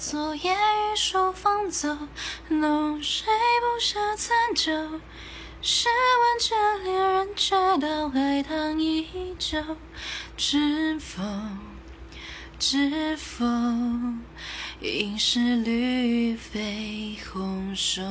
昨夜雨疏风骤浓睡不消残酒试问卷帘人却道海棠依旧？知否？知否？应是绿肥红瘦？